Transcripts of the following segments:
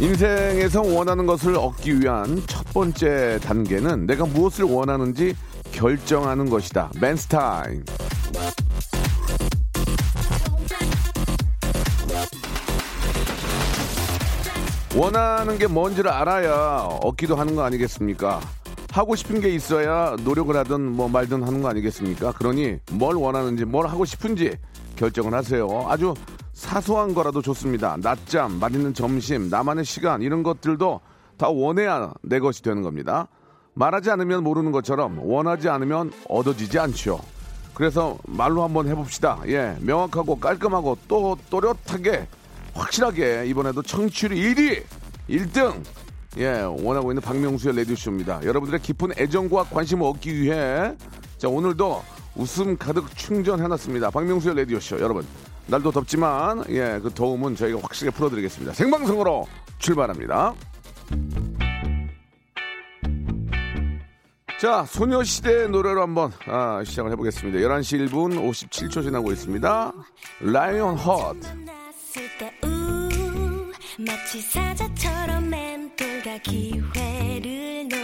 인생에서 원하는 것을 얻기 위한 첫 번째 단계는 내가 무엇을 원하는지 결정하는 것이다. 맨스타임. 원하는 게 뭔지를 알아야 얻기도 하는 거 아니겠습니까? 하고 싶은 게 있어야 노력을 하든 뭐 말든 하는 거 아니겠습니까? 그러니 뭘 원하는지 뭘 하고 싶은지 결정을 하세요. 아주 사소한 거라도 좋습니다. 낮잠, 맛있는 점심, 나만의 시간 이런 것들도 다 원해야 내 것이 되는 겁니다. 말하지 않으면 모르는 것처럼 원하지 않으면 얻어지지 않죠. 그래서 말로 한번 해봅시다. 예, 명확하고 깔끔하고 또 또렷하게 확실하게 이번에도 청취율 1위, 1등 예, 원하고 있는 박명수의 레디오쇼입니다. 여러분들의 깊은 애정과 관심을 얻기 위해 자 오늘도 웃음 가득 충전해놨습니다. 박명수의 레디오쇼 여러분 날도 덥지만 예, 그 더움은 저희가 확실히 풀어드리겠습니다. 생방송으로 출발합니다. 자, 소녀시대 노래로 한번 아, 시작을 해보겠습니다. 11시 1분 57초 지나고 있습니다. Lion Heart. 마치 사자처럼 맴돌다 기회를 노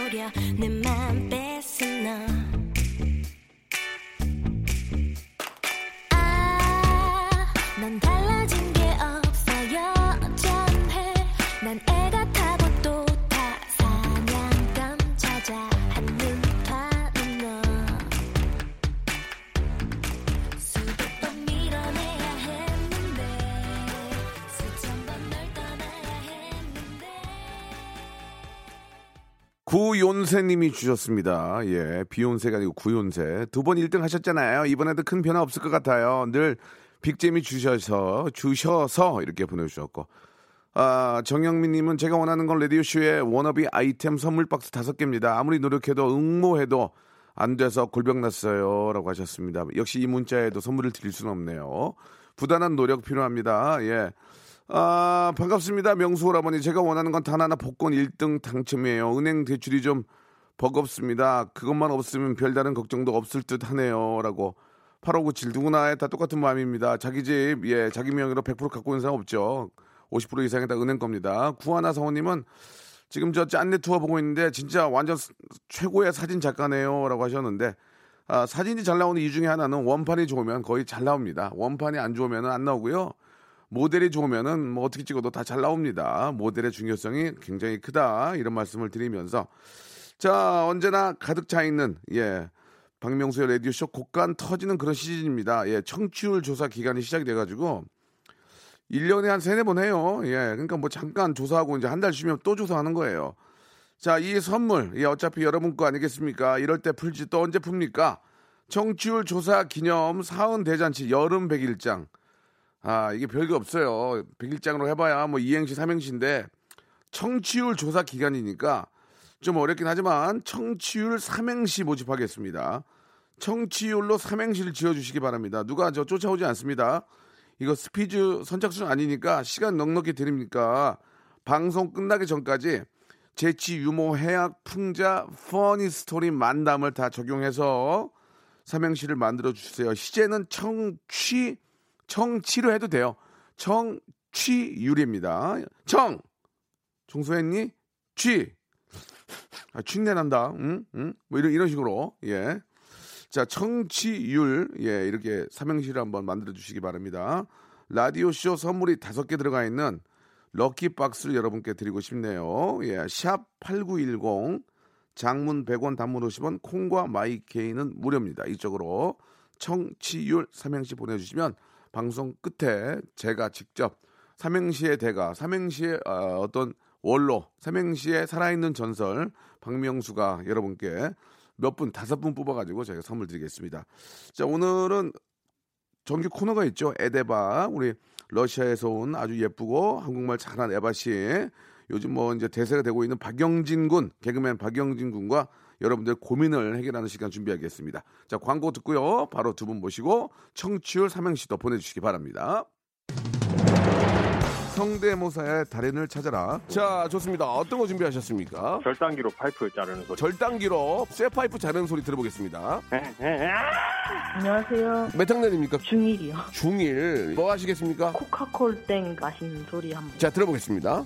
구욘세님이 주셨습니다. 예, 비욘세가 아니고 구욘세. 두 번 1등 하셨잖아요. 이번에도 큰 변화 없을 것 같아요. 늘 빅잼이 주셔서, 주셔서 이렇게 보내주셨고. 아, 정영민님은 제가 원하는 건 라디오쇼의 워너비 아이템 선물 박스 다섯 개입니다. 아무리 노력해도 응모해도 안 돼서 골병 났어요. 라고 하셨습니다. 역시 이 문자에도 선물을 드릴 수는 없네요. 부단한 노력 필요합니다. 예. 아, 반갑습니다. 명수 오라버니. 제가 원하는 건 단 하나 복권 1등 당첨이에요. 은행 대출이 좀 버겁습니다. 그것만 없으면 별다른 걱정도 없을 듯 하네요. 라고. 8597 누구나 다 똑같은 마음입니다. 자기 집, 예, 자기 명의로 100% 갖고 있는 사람 없죠. 50% 이상이 다 은행 겁니다. 구하나 성우님은 지금 저 짠내 투어 보고 있는데 진짜 완전 스- 최고의 사진 작가네요. 라고 하셨는데 아, 사진이 잘 나오는 이유 중에 하나는 원판이 좋으면 거의 잘 나옵니다. 원판이 안 좋으면 안 나오고요. 모델이 좋으면은 뭐 어떻게 찍어도 다 잘 나옵니다. 모델의 중요성이 굉장히 크다. 이런 말씀을 드리면서 자, 언제나 가득 차 있는 예. 박명수의 라디오 쇼 곡간 터지는 그런 시즌입니다. 예, 청취율 조사 기간이 시작이 돼가지고 1년에 한 세네 번 해요. 예, 그러니까 뭐 잠깐 조사하고 이제 한 달 쉬면 또 조사하는 거예요. 자, 이 선물, 예, 어차피 여러분 거 아니겠습니까? 이럴 때 풀지 또 언제 풉니까? 청취율 조사 기념 사은 대잔치 여름 백일장. 아, 이게 별게 없어요. 백일장으로 해봐야 뭐 이행시, 삼행시인데 청취율 조사 기간이니까 좀 어렵긴 하지만 청취율 삼행시 모집하겠습니다. 청취율로 삼행시를 지어주시기 바랍니다. 누가 저 쫓아오지 않습니다. 이거 스피드 선착순 아니니까 시간 넉넉히 드립니다. 방송 끝나기 전까지 재치, 유머, 해학, 풍자, funny story 만담을 다 적용해서 삼행시를 만들어 주세요. 시제는 청취, 청취로 해도 돼요. 청취율입니다. 청! 청소했니? 취! 아, 취내 난다. 응? 응? 뭐 이런, 이런 식으로. 예. 자, 청취율. 예, 이렇게 삼행시를 한번 만들어 주시기 바랍니다. 라디오쇼 선물이 다섯 개 들어가 있는 럭키박스를 여러분께 드리고 싶네요. 예, 샵 8910 장문 100원 단문 50원 콩과 마이케이는 무료입니다. 이쪽으로 청취율 삼행시 보내주시면 방송 끝에 제가 직접 삼행시의 대가, 삼행시의 어, 어떤 원로, 삼행시의 살아있는 전설 박명수가 여러분께 몇 분, 다섯 분 뽑아가지고 저희가 선물 드리겠습니다. 자, 오늘은 정규 코너가 있죠. 에데바. 우리 러시아에서 온 아주 예쁘고 한국말 잘하는 에바 씨. 요즘 뭐 이제 대세가 되고 있는 박영진 군, 개그맨 박영진 군과 여러분들 고민을 해결하는 시간 준비하겠습니다. 자, 광고 듣고요. 바로 두 분 모시고 청취율 삼행시 더 보내주시기 바랍니다. 성대모사의 달인을 찾아라. 자, 좋습니다. 어떤 거 준비하셨습니까? 절단기로 파이프 자르는 소리. 절단기로 쇠 파이프 자르는 소리 들어보겠습니다. 안녕하세요. 몇 학년입니까? 중일이요. 중1. 뭐 하시겠습니까? 코카콜 땡 마시는 소리 한번. 자, 들어보겠습니다.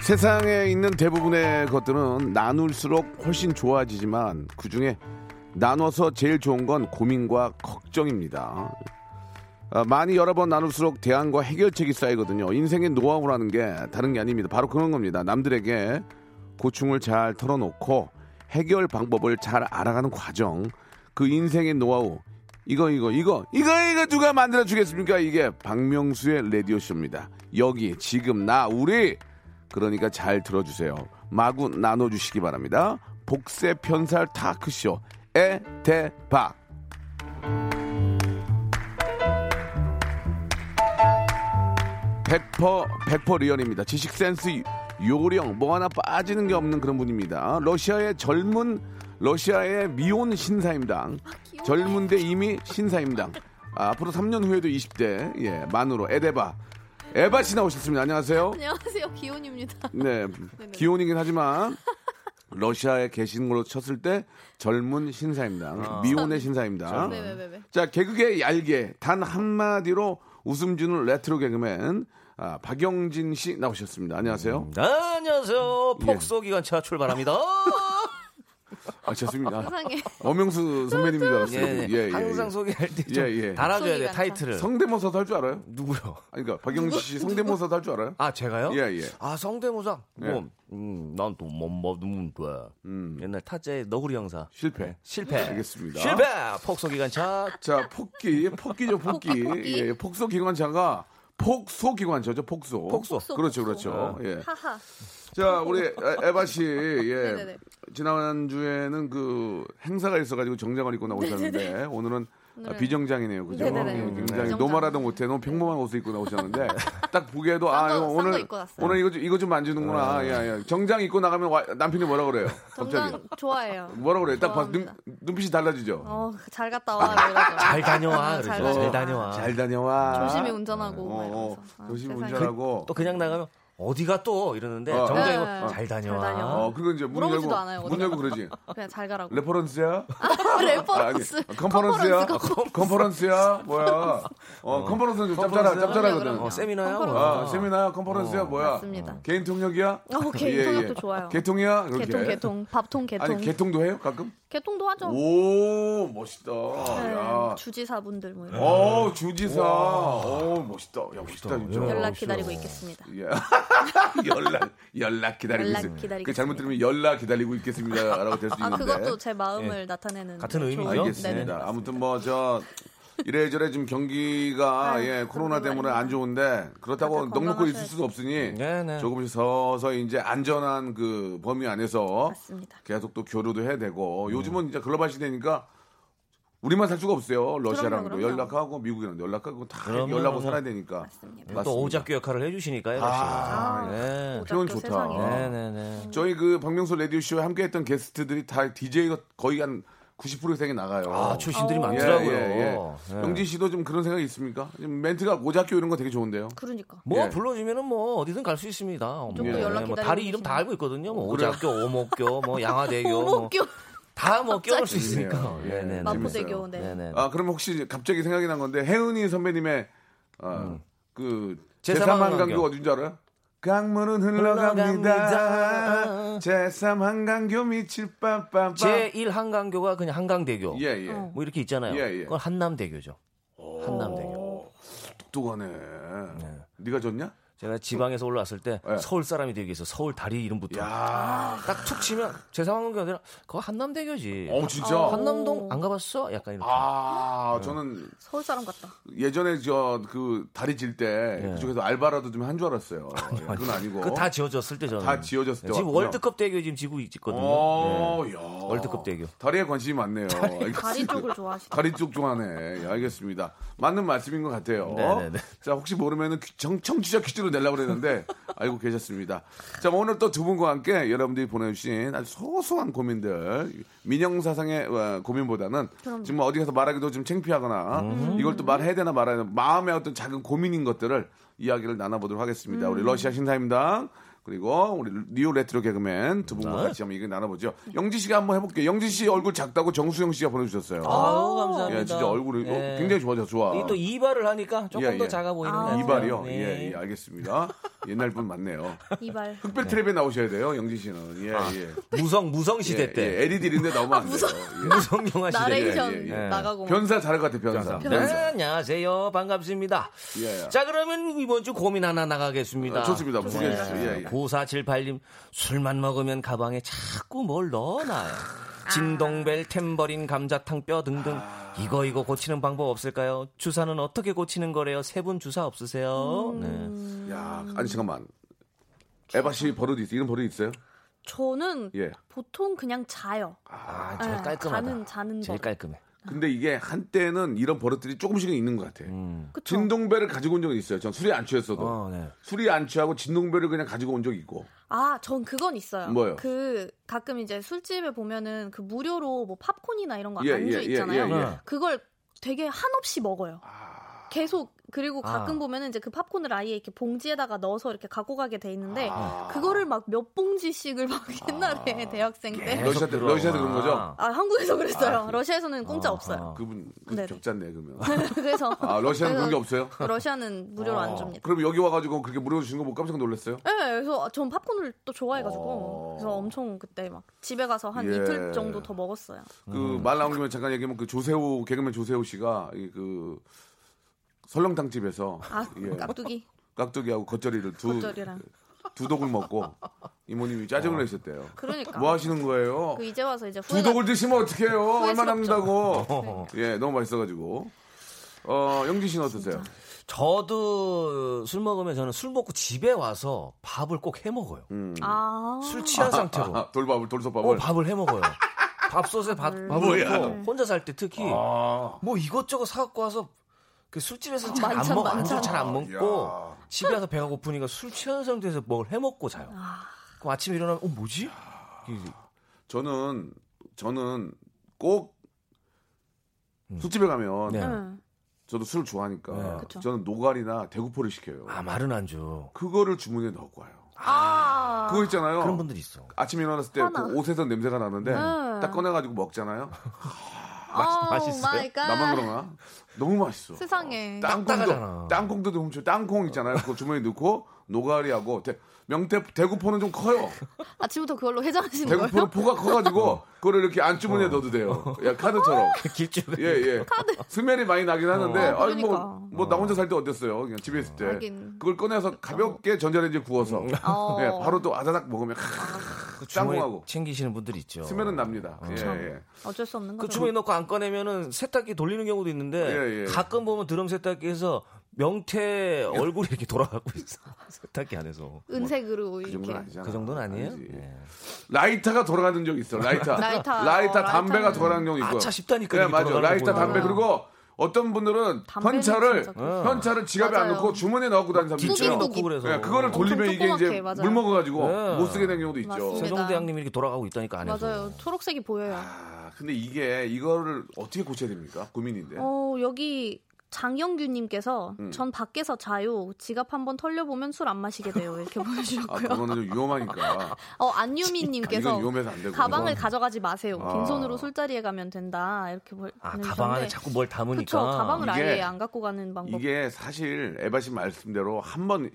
세상에 있는 대부분의 것들은 나눌수록 훨씬 좋아지지만 그 중에 나눠서 제일 좋은 건 고민과 걱정입니다. 아, 많이 여러 번 나눌수록 대안과 해결책이 쌓이거든요. 인생의 노하우라는 게 다른 게 아닙니다. 바로 그런 겁니다. 남들에게 고충을 잘 털어놓고 해결 방법을 잘 알아가는 과정. 그 인생의 노하우. 이거 이거 이거 이거 이거 누가 만들어 주겠습니까? 이게 박명수의 라디오 쇼입니다. 여기 지금 나 우리 그러니까 잘 들어주세요. 마구 나눠주시기 바랍니다. 복세 편살 타크쇼 에대박 백퍼 백퍼 리얼입니다. 지식 센스 요령 뭐 하나 빠지는 게 없는 그런 분입니다. 러시아의 젊은 러시아의 미혼 신사임당 젊은데 이미 신사임당 아, 앞으로 3년 후에도 20대 예 만으로 에데바 에바 씨 나오셨습니다. 안녕하세요. 안녕하세요, 기혼입니다. 네, 기혼이긴 하지만 러시아에 계신 걸로 쳤을 때 젊은 신사임당, 미혼의 신사임당. 네네네. 자, 개그계 얄개 단 한마디로 웃음 주는 레트로 개그맨 아, 박영진 씨 나오셨습니다. 안녕하세요. 안녕하세요. 예. 폭소 기관차 출발합니다. 아, 좋습니다. 세상에. 엄영수 선배님인 줄 알았어요. 예, 예, 예, 항상 예. 소개할 때좀 예, 예. 달아줘야 돼 타이틀을. 성대모사도 할 줄 알아요? 누구요? 아니, 그러니까 박영진 씨 성대모사도 할 줄 알아요? 아 제가요? 예, 예. 아 성대모사. 예. 뭐, 음, 난또뭐 뭐면 돼. 음. 옛날 타짜의 너구리 형사. 실패. 실패. 알겠습니다. 실패. 폭소 기관차. 자, 폭기, 폭기죠, 폭기. 폭기. 예, 폭소 기관차가 폭소 기관차죠, 폭소. 폭소. 그렇죠, 그렇죠. 예. 하하. 자, 우리 에- 에바 씨, 예. 네네네. 지난 주에는 그 행사가 있어가지고 정장을 입고 나오셨는데 오늘은 아, 비정장이네요, 그죠? 네네네. 예, 굉장히 비정장. 노말하도 못해, 너무 평범한 옷을 입고 나오셨는데 딱 보기에도 아싼 거, 오늘. 오늘 이거 좀- 이거 좀 만지는구나. 야, 야. 정장 입고 나가면 와- 남편이 뭐라 그래요? 갑자기 정장 좋아해요. 뭐라 그래요? 딱 봐서 눈. 눈빛이 달라지죠. 어, 잘 갔다 와. 이러죠. 잘 다녀와. 잘 그러죠. 잘 다녀와. 다녀와. 잘 다녀와. 조심히 운전하고. 막 어, 어. 아, 조심히 세상에. 운전하고. 또 그냥 나가면 어디가 또 이러는데 어. 정장이 뭐 네. 잘 다녀와. 잘 다녀와. 어, 그리고 이제 문 물어보지도 열고 않아요, 문. 열고 그러지. 그냥 잘 가라고. reference야? reference. 아니, 컨퍼런스야? 컨퍼런스. 컨퍼런스야? 뭐야? 어, 컨퍼런스는 좀 짭짤하? 짭짤하거든. 어, 세미나요? 아, 세미나야? 컨퍼런스야? 뭐야? 맞습니다. 개인 통역이야? 어, 개인 통역도 좋아요. 개통이야? 그렇게. 개통, 개통. 밥통, 개통. 아니, 개통도 해요? 가끔? 개통도 하죠. 오, 멋있다. 네, 야. 주지사분들 뭐 이런 어, 주지사. 오, 멋있다. 야, 멋있다, 진짜. 연락 기다리고 있겠습니다. 예. 연락, 연락 기다리고 연락 있습니다. 기다리고 그 잘못 들으면 연락 기다리고 있겠습니다라고 될수 아, 있는데. 그것도 제 마음을 나타내는 같은 의미죠? 알겠습니다. 네네. 아무튼 뭐 저 이래저래 지금 경기가 아유, 예 코로나 때문에 안 좋은데 그렇다고 넉넉히 있을. 수도 없으니 네네. 조금씩 서서히 이제 안전한 그 범위 안에서 맞습니다. 계속 또 교류도 해야 되고 요즘은 이제 글로벌 시대니까 우리만 살 수가 없어요. 러시아랑 그럼요, 그럼요. 연락하고 미국이랑 연락하고 다 그럼요, 연락하고. 살아야 되니까. 맞습니다. 또 오작교 역할을 해주시니까요. 아, 역시. 네. 표현 좋다. 네네 네. 저희 그 박명수 라디오 쇼에 함께했던 게스트들이 다 DJ가 거의 한 90% 이상이 나가요. 아, 출신들이 어. 많더라고요. 예, 예, 예. 네. 영진 씨도 좀 그런 생각이 있습니까? 좀 멘트가 오작교 이런 거 되게 좋은데요. 그러니까. 뭐 예. 불러주면은 뭐 어디든 갈 수 있습니다. 뭐, 좀더 예. 연락 뭐 기다리고 다리 이름. 다 알고 있거든요. 뭐 그래요? 오작교, 오목교, 뭐 양화대교, 뭐 오목교. 다뭐 끼워놓을 수. 있으니까. 예. 네네. 마포대교. 네. 네네. 아, 그럼 혹시 갑자기 생각이 난 건데 혜은이 선배님의 어, 그 제3 제3 한강교. 한강교 어딘 줄 알아요? 강물은 흘러갑니다. 제3 한강교 미칠 빠빠빠. 제1 한강교가 그냥 한강대교. 예, 예. 어. 뭐 이렇게 있잖아요. 예, 예. 그건 한남대교죠. 한남대교. 똑똑하네. 네가 졌냐? 제가 지방에서 올라왔을 때 예. 서울 사람이 되기 위해서 서울 다리 이름부터 야. 딱툭 치면 제 상황이 아니라 그거 한남대교지. 어, 진짜? 한남동 안 가봤어? 약간 이렇게. 아, 저는 서울 사람 같다. 예전에 저 그 다리 질때 예. 그쪽에서 알바라도 좀 한 줄 알았어요. 예, 그건 아니고. 그거 다 지어졌을 때 저는. 다 지어졌을 때 지금 왔구나. 월드컵 대교 지금 지고 있거든요. 어, 네. 야. 월드컵 대교. 다리에 관심이 많네요. 다리 쪽을 좋아하시다. 다리 쪽 좋아하네. 예, 알겠습니다. 맞는 말씀인 것 같아요. 네네네. 자, 혹시 모르면은 귀- 정, 청취자 퀴즈로 내려고 그랬는데 알고 계셨습니다. 자, 오늘 또 두 분과 함께 여러분들이 보내주신 아주 소소한 고민들, 민영사상의 어, 고민보다는 지금 뭐 어디 가서 말하기도 좀 창피하거나 이걸 또 말해야 되나 말아야 되나 마음의 어떤 작은 고민인 것들을 이야기를 나눠보도록 하겠습니다. 우리 러시아 신사임당 그리고 우리 리오 레트로 개그맨 두 분과 네. 같이 한번 얘기 나눠보죠. 영진 씨가 한번 해볼게요. 영진 씨 얼굴 작다고 정수영 씨가 보내주셨어요. 아우 감사합니다. 예, 진짜 얼굴이 어, 예. 굉장히 좋아져 좋아. 이또 이발을 하니까 조금 예, 더 예. 작아 보이는 것 아. 같아요. 이발이요? 네. 예, 예, 알겠습니다. 옛날 분 맞네요. 이발. 흑백 트랩에 나오셔야 돼요, 영지 씨는. 예, 예. 무성 무성 시대 예, 때 예, LED 이런데 나오면 안 돼요. 예. 무성 영화 시대 때. 나레이션 예, 예, 예. 나가고. 막. 변사 잘할 것 같아, 변사. 네, 변사. 안녕하세요. 반갑습니다. 예, 예. 자, 그러면 이번 주 고민 하나 나가겠습니다. 아, 좋습니다. 소개해 주세요. 예, 예. 9478님, 술만 먹으면 가방에 자꾸 뭘 넣어놔요. 진동벨, 탬버린, 감자탕, 뼈 등등. 이거 이거 고치는 방법 없을까요? 주사는 어떻게 고치는 거래요? 세 분 주사 없으세요? 네. 야, 아니, 잠깐만. 에바 씨 버릇 있어요? 이런 버릇 있어요? 저는 예. 보통 그냥 자요. 아, 제일 네, 깔끔하다. 자는 자는 제일 법. 깔끔해. 근데 이게 한때는 이런 버릇들이 조금씩은 있는 것 같아. 그쵸? 진동배를 가지고 온 적은 있어요. 전 술이 안 취했어도. 어, 네. 술이 안 취하고 진동배를 그냥 가지고 온 적이 있고. 아, 전 그건 있어요. 뭐요? 그 가끔 이제 술집에 보면은 그 무료로 뭐 팝콘이나 이런 거 예, 안주 예, 예, 있잖아요. 예, 예. 네. 그걸 되게 한없이 먹어요. 계속 그리고 가끔 아. 보면은 이제 그 팝콘을 아예 이렇게 봉지에다가 넣어서 이렇게 갖고 가게 돼 있는데 아. 그거를 막 몇 봉지씩을 막 옛날에 대학생 때. 러시아 때. 러시아에서 그런 거죠? 아 한국에서 그랬어요. 아, 러시아에서는 공짜 아하. 없어요. 그분 네네. 적잖네 그러면. 그래서 아 러시아는 그런 게 없어요? 러시아는 무료로 안 줍니다. 그럼 여기 와가지고 그렇게 무료로 주는 거못 깜짝 놀랐어요? 네, 그래서 전 팝콘을 또 좋아해가지고 어. 그래서 엄청 그때 막 집에 가서 한 예. 이틀 정도 더 먹었어요. 그말 나온 김에 잠깐 얘기하면 그 조세호 개그맨 조세호 씨가 이그 설렁탕 집에서 아 예, 깍두기 깍두기하고 겉절이를 두 겉절이랑 두 독을 먹고 이모님이 짜증을 내셨대요. 그러니까 뭐 하시는 거예요? 그 이제 와서 이제 두 후회가 독을 드시면 어떡해요? 얼마나 후회스럽죠. 남는다고. 예, 너무 맛있어가지고. 어, 영진 씨는 어떠세요? 저도 술 먹으면 저는 술 먹고 집에 와서 밥을 꼭 해 먹어요. 음. 아 술 취한 상태로. 아, 돌밥을, 돌솥밥을. 어, 밥을 해 먹어요. 밥솥에 밥, 밥을. 넣고 혼자 살 때 특히 아, 뭐 이것저것 사갖고 와서 그 술집에서 잘안 만찬, 먹, 만찬. 안주 잘 안 먹고 야. 집에 와서 배가 고프니까 술 취한 상태에서 뭘 해 먹고 자요. 그럼 아침에 일어나면 어 뭐지? 저는, 저는 꼭 술집에 가면 네. 응. 저도 술 좋아하니까 네. 저는 노가리나 대구포를 시켜요. 아 마른 안주 그거를 주문에 넣고 와요. 아 그거 있잖아요. 그런 분들 있어. 아침에 일어났을 때. 그 옷에서 냄새가 나는데 네. 딱 꺼내가지고 먹잖아요. 아, 맛있어요? My god. 나만 그런가? 너무 맛있어. 세상에 땅콩도. 땅콩도 좀 훔쳐 땅콩 있잖아요. 그거 주머니에 넣고 노가리하고 대, 명태 대구포는 좀 커요. 아침부터 그걸로 해장하시는 대구포는 거예요? 포가 커가지고 그거를 이렇게 안주머니에 넣어도 돼요. 야 카드처럼. 길쭉 예 예. smell이 많이 나긴 하는데 어, 아니 그러니까. 뭐뭐 나 혼자 살 때 어땠어요? 그냥 집에 있을 때 하긴. 그걸 꺼내서 가볍게 전자레인지에 구워서 어. 예, 바로 또 아다닥 먹으면 그 땅콩하고 챙기시는 분들 있죠. smell은 납니다. 예, 예. 어쩔 수 없는 그 거죠. 주머니 넣고 안 꺼내면은 세탁기 돌리는 경우도 있는데 예, 예. 가끔 보면 드럼 세탁기에서 명태 얼굴이 이렇게 돌아가고 있어 세탁기 안에서 은색으로 그 이렇게 정도는 아니잖아. 그 정도는 아니에요? 예. 라이터가 돌아가는 적이 있어. 라이터. 라이터. 라이터 어, 담배가 라이터는- 돌아가는 적이 있고. 아차 싶다니까 네, 이게 맞아. 라이터 보면. 담배 그리고 어떤 분들은 진짜 그렇죠. 현찰을 지갑에 안 맞아요. 넣고 주머니에 넣고 다니는 사람도 있어요. 넣고 그래서. 네, 그거를 돌리면 이게 이제 맞아요. 물 먹어가지고 네. 못 쓰게 된 경우도 있죠. 세종대왕님이 이렇게 돌아가고 있다니까 안에서. 맞아요. 초록색이 보여요. 아, 근데 이게 이거를 어떻게 고쳐야 됩니까? 고민인데. 어, 여기 장영규님께서 음. 전 밖에서 자요. 지갑 한번 털려보면 술 안 마시게 돼요. 이렇게 아, 보내주셨고요. 그거는 좀 위험하니까. 어, 안유미님께서. 가방을 이건- 가져가지 마세요. 아. 빈손으로 술자리에 가면 된다. 이렇게 보- 아, 보내주셨는데. 가방 안에 자꾸 뭘 담으니까. 그쵸, 가방을 이게- 아예 안 갖고 가는 방법. 이게 사실 에바 씨 말씀대로 한번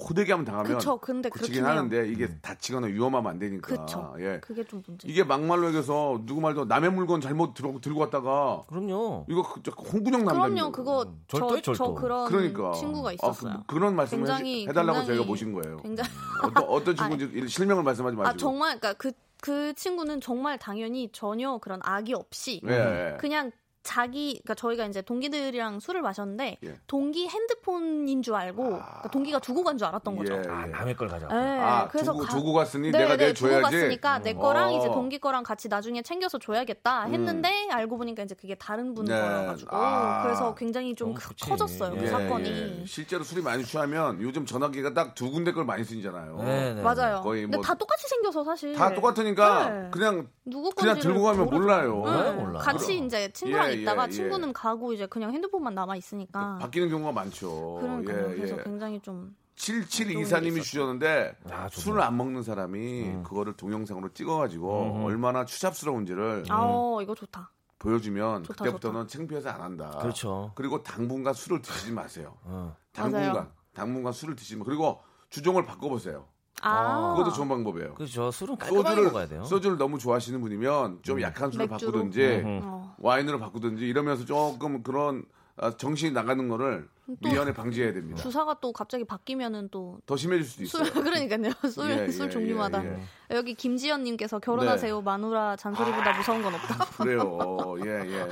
호되게 하면 당하면 그쵸, 근데 고치긴. 하는데 이게 다치거나 위험하면 안 되니까. 그쵸. 예. 그게 좀 문제. 이게 막말로 얘기해서 누구 말도 남의 물건 잘못 들고 들고 왔다가 그럼요. 이거 그- 저 홍군형 난다. 그럼요, 그거 저, 절도예요, 저 절도. 그런 그러니까 친구가 아, 있었어요. 그, 런 말씀을 굉장히- 해, 해달라고 굉장히- 저희가 모신 거예요. 굉장히 어떤 어떤 친구인지 실명을 말씀하지 마시고. 아 정말 그러니까 그그 친구는 정말 당연히 전혀 그런 악의 없이 예, 예. 그냥 자기 그러니까 저희가 이제 동기들이랑 술을 마셨는데 예. 동기 핸드폰인 줄 알고 그러니까 동기가 두고 간 줄 알았던 거죠. 예, 아, 예. 남의 걸 가져가. 네, 아, 그래서 두고, 가- 두고 갔으니 네, 내가 네, 내 두고 줘야지. 갔으니까 내 거랑 어. 이제 동기 거랑 같이 나중에 챙겨서 줘야겠다 했는데 알고 보니까 이제 그게 다른 분 네. 거여가지고 아. 그래서 굉장히 좀 어. 커졌어요 예, 그 사건이. 예. 실제로 술이 많이 취하면 요즘 전화기가 딱 두 군데 걸 많이 쓰잖아요. 네, 네. 맞아요. 거의 근데 뭐- 다 똑같이 생겨서 사실 다 똑같으니까 네. 그냥 누구 그냥 건지를 들고 가면 모르죠. 몰라요. 네. 몰라요, 몰라요. 같이 이제 친구랑 예, 있다가 예, 친구는 가고 이제 그냥 핸드폰만 남아 있으니까. 바뀌는 경우가 많죠. 그러니까요. 예, 그래서 예. 굉장히 좀 7724님이 주셨는데 아, 술을 안 먹는 사람이 그거를 동영상으로 찍어가지고 얼마나 추잡스러운지를 아, 어, 이거 좋다. 보여주면 좋다, 그때부터는 창피해서 안 한다. 그렇죠. 그리고 당분간 술을 드시지 마세요. 어. 당분간 맞아요. 당분간 술을 드시면 그리고 주종을 바꿔보세요. 아, 그것도 좋은 방법이에요. 그렇죠. 술은 깔끔하게 소주를 먹어야 돼요. 소주를 너무 좋아하시는 분이면 좀 약한 술을 맥주로? 바꾸든지 음. 어. 와인으로 바꾸든지 이러면서 조금 그런 아, 정신이 나가는 거를 또 미연에 방지해야 됩니다. 주사가 또 갑자기 바뀌면은 또 더 심해질 수도 술, 있어요. 그러니까요. 술, 예, 술 예, 종류마다. 예, 여기 김지연님께서 결혼하세요. 마누라 잔소리보다 무서운 건 없다. 그래요. 예, 예.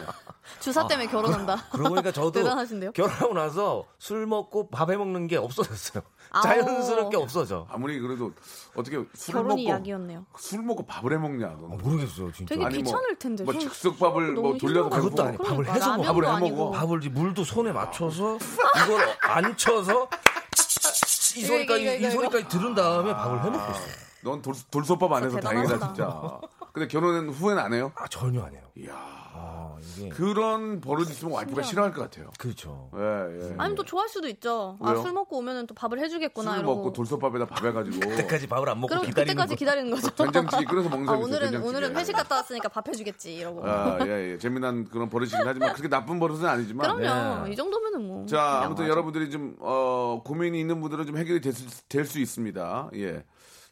주사 때문에 결혼한다. 그러고 보니까 저도 대단하신데요? 결혼하고 나서 술 먹고 밥 해 먹는 게 없어졌어요. 아오. 자연스럽게 없어져. 아무리 그래도 어떻게 술을 결혼이 먹고 약이었네요. 술 먹고 밥을 해 먹냐? 너. 모르겠어요, 진짜. 되게 아니, 뭐- 귀찮을 텐데. 뭐 술- 즉석밥을 뭐 돌려서 힘들어. 그것도 아니고 밥을 그러니까, 해서 먹어. 라면도 밥을 해 아니고. 먹어. 밥을 물도 손에 맞춰서 이걸 안 쳐서 이 소리까지 이 소리까지 들은 다음에 밥을 해 먹고 있어. 넌 돌, 돌솥밥 안 해서 다행이다. 진짜. 근데 결혼 후에는 안 해요? 아 전혀 안 해요. 이야. 아 이게 그런 버릇 있으면 와이프가 싫어할 것 같아요. 그렇죠. 예, 예. 아니면 또 좋아할 수도 있죠. 아, 왜요? 술 먹고 오면은 또 밥을 해주겠구나. 술 이러고. 먹고 돌솥밥에다 밥 해가지고 그때까지 밥을 안 먹고 그럼 기다리는 그때까지 거. 기다리는 거죠. 된장찌개 끓여서 먹는 아, 사람이 있어요, 오늘은 된장찌개. 오늘은 회식 갔다 왔으니까 밥 해주겠지 이러고. 아, 예, 예. 재미난 그런 버릇이긴 하지만 그렇게 나쁜 버릇은 아니지만. 그럼요. 네. 이 정도면은 뭐. 자, 아무튼 양호하죠. 여러분들이 좀, 어, 고민이 있는 분들은 좀 해결이 될수 있습니다. 예.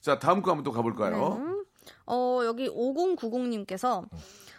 자, 다음 거 한번 또 가볼까요? 어, 여기 5090님께서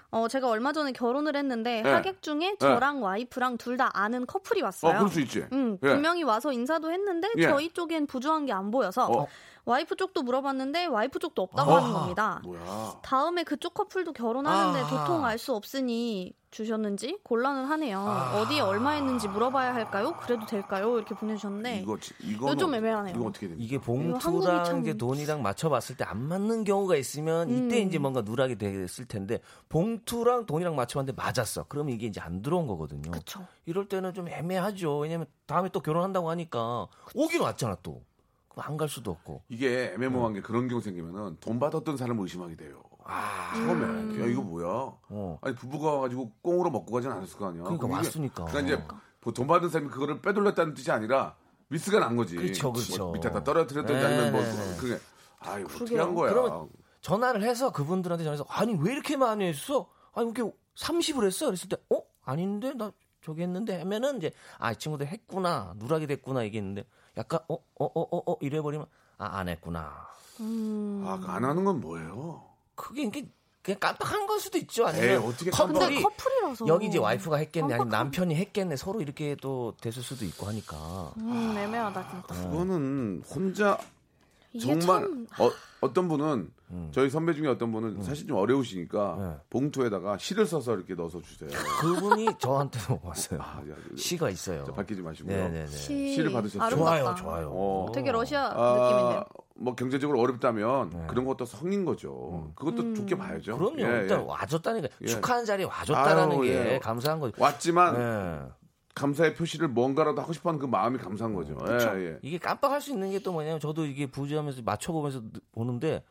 어, 제가 얼마 전에 결혼을 했는데 네. 하객 중에 저랑 와이프랑 둘 다 아는 커플이 어, 왔어요. 그럴 수 있지. 음, 예. 분명히 와서 인사도 했는데 예. 저희 쪽엔 부조한 게 안 보여서 어. 와이프 쪽도 물어봤는데 와이프 쪽도 없다고 아. 하는 겁니다. 뭐야. 다음에 그쪽 커플도 결혼하는데 아. 도통 알 수 없으니 주셨는지 곤란은 하네요. 어디에 얼마 했는지 물어봐야 할까요? 그래도 될까요? 이렇게 보내주셨는데 이거, 이거 좀 애매하네요. 이거 어떻게 됩니까? 이게 봉투랑 참- 이게 돈이랑 맞춰봤을 때 안 맞는 경우가 있으면 이때 음. 이제 뭔가 누락이 됐을 텐데 봉투랑 돈이랑 맞춰봤는데 맞았어. 그러면 이게 이제 안 들어온 거거든요. 그쵸. 이럴 때는 좀 애매하죠. 왜냐면 다음에 또 결혼한다고 하니까 오긴 왔잖아 또. 그럼 안갈 수도 없고. 이게 애매모호한 게 그런 경우 생기면은 돈 받았던 사람을 의심하게 돼요. 아, 처음에 음. 야 이거 뭐야? 어. 아니 부부가 와가지고 꽁으로 먹고 가진 않았을 거 아니야. 그러니까 이게- 왔으니까. 그러니까 이제 뭐 돈 받은 사람이 그거를 빼돌렸다는 뜻이 아니라 미스가 난 거지. 그쵸, 그쵸. 뭐 밑에다 떨어뜨렸든지 네, 아니면 뭐 네, 네. 그게 아 이거 어떻게. 한 거야? 그러면 전화를 해서 그분들한테 전화해서 아니 왜 이렇게 많이 했어? 아니 이렇게 30을 했어? 그랬을 때 어? 아닌데 나 저기 했는데 하면은 이제 아 이 친구들 했구나 누락이 됐구나 얘기했는데 약간 어 어 어 어 어 이래 버리면 아 안 했구나. 음. 아, 안 하는 건 뭐예요? 그게 이게 그냥 깜빡한 걸 수도 있죠. 아니면 에이, 어떻게 커플이 근데 커플이라서 여기 이제 와이프가 했겠네 아니면 깜빡한- 남편이 했겠네 서로 이렇게 또 됐을 수도 있고 하니까 음, 애매하다 진짜. 그거는 혼자 정말 참 어, 어떤 분은 음. 저희 선배 중에 어떤 분은 사실 좀 어려우시니까 네. 봉투에다가 시를 써서 이렇게 넣어서 주세요. 그분이 저한테도 왔어요. 아, 야, 시가 있어요. 자, 밝히지 마시고요. 네네네. 시 를 받으셨죠? 아름답다. 좋아요, 좋아요. 어. 되게 러시아 아, 느낌인데. 뭐 경제적으로 어렵다면 그런 것도 성인 거죠. 그것도 음. 좋게 봐야죠. 네. 그럼요. 예, 일단 예. 와줬다니까 예. 축하하는 자리에 와줬다라는 아유, 게 예. 감사한 거죠. 왔지만 예. 감사의 표시를 뭔가라도 하고 싶어하는 그 마음이 감사한 거죠. 그쵸? 예, 예. 이게 깜빡할 수 있는 게 또 뭐냐면 저도 이게 부지하면서 맞춰보면서 보는데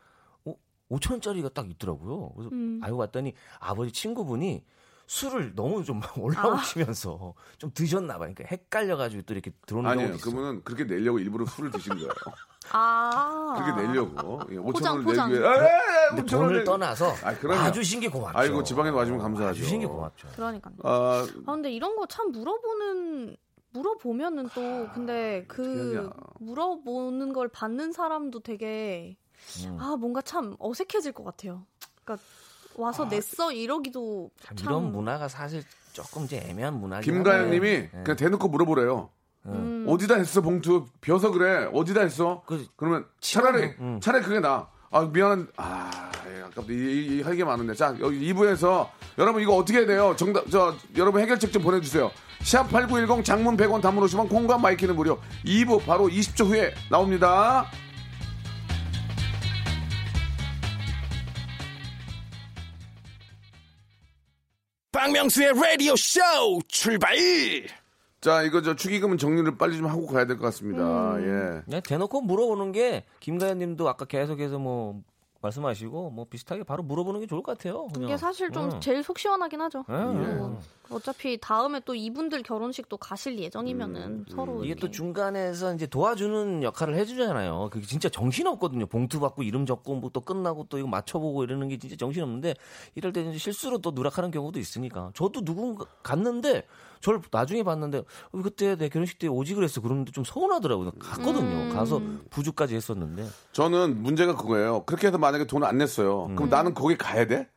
어, 5천 원짜리가 딱 있더라고요. 그래서 음. 알고 봤더니 아버지 친구분이 술을 너무 좀 올라오시면서 좀 드셨나 봐요. 그러니까 헷갈려가지고 또 이렇게 들어오는 아니에요. 그분은 그렇게 내려고 일부러 술을 드신 거예요. 아. 그렇게 내려고. 예, 5천 포장, 원을 포장. 내기 위해. 에이, 근데 5천 돈을 원을 떠나서 아. 와주신 게 고맙죠. 아이고 지방에서 와주면 감사하죠. 와주신 게 고맙죠. 그러니까. 아, 아 근데 이런 거 참 물어보는 물어보면은 또 근데 어떻게 그. 물어보는 걸 받는 사람도 되게 음. 아 뭔가 참 어색해질 것 같아요. 그러니까 와서 냈어 이러기도 참 참 이런 문화가 사실 조금 이제 애매한 문화긴 김가연님이 한데. 예. 그냥 대놓고 물어보래요. 음. 어디다 했어 봉투? 비어서 그래. 어디다 했어? 그- 그러면 차라리 음. 차라리 그게 나 아 미안한 아 예, 아깝다. 이, 이, 할게 많은데. 자 여기 2부에서 여러분 이거 어떻게 해야 돼요? 정답 저 여러분 해결책 좀 보내주세요. 샵8910 장문 100원 단문 오시면 콩과 마이케이는 무료. 2부 바로 20초 후에 나옵니다. 박명수의 라디오 쇼 출발 자 이거 저 축의금은 정리를 빨리 좀 하고 가야 될 것 같습니다 예 그냥 네, 대놓고 물어보는 게 김가연 님도 아까 계속해서 뭐 말씀하시고 뭐 비슷하게 바로 물어보는 게 좋을 것 같아요. 그냥. 이게 사실 좀 응. 제일 속 시원하긴 하죠. 예. 뭐 어차피 다음에 또 이분들 결혼식도 가실 예정이면은 서로 이게 이렇게. 또 중간에서 이제 도와주는 역할을 해주잖아요. 그게 진짜 정신 없거든요. 봉투 받고 이름 적고 뭐 또 끝나고 또 이거 맞춰보고 이러는 게 진짜 정신 없는데 이럴 때 이제 실수로 또 누락하는 경우도 있으니까 저도 누군가 갔는데 저를 나중에 봤는데 어, 그때 내 결혼식 때 오지 그랬어 그러는데 좀 서운하더라고요. 갔거든요. 음. 가서 부주까지 했었는데 저는 문제가 그거예요. 그렇게 해서 만약에 돈을 안 냈어요. 음. 그럼 나는 거기 가야 돼?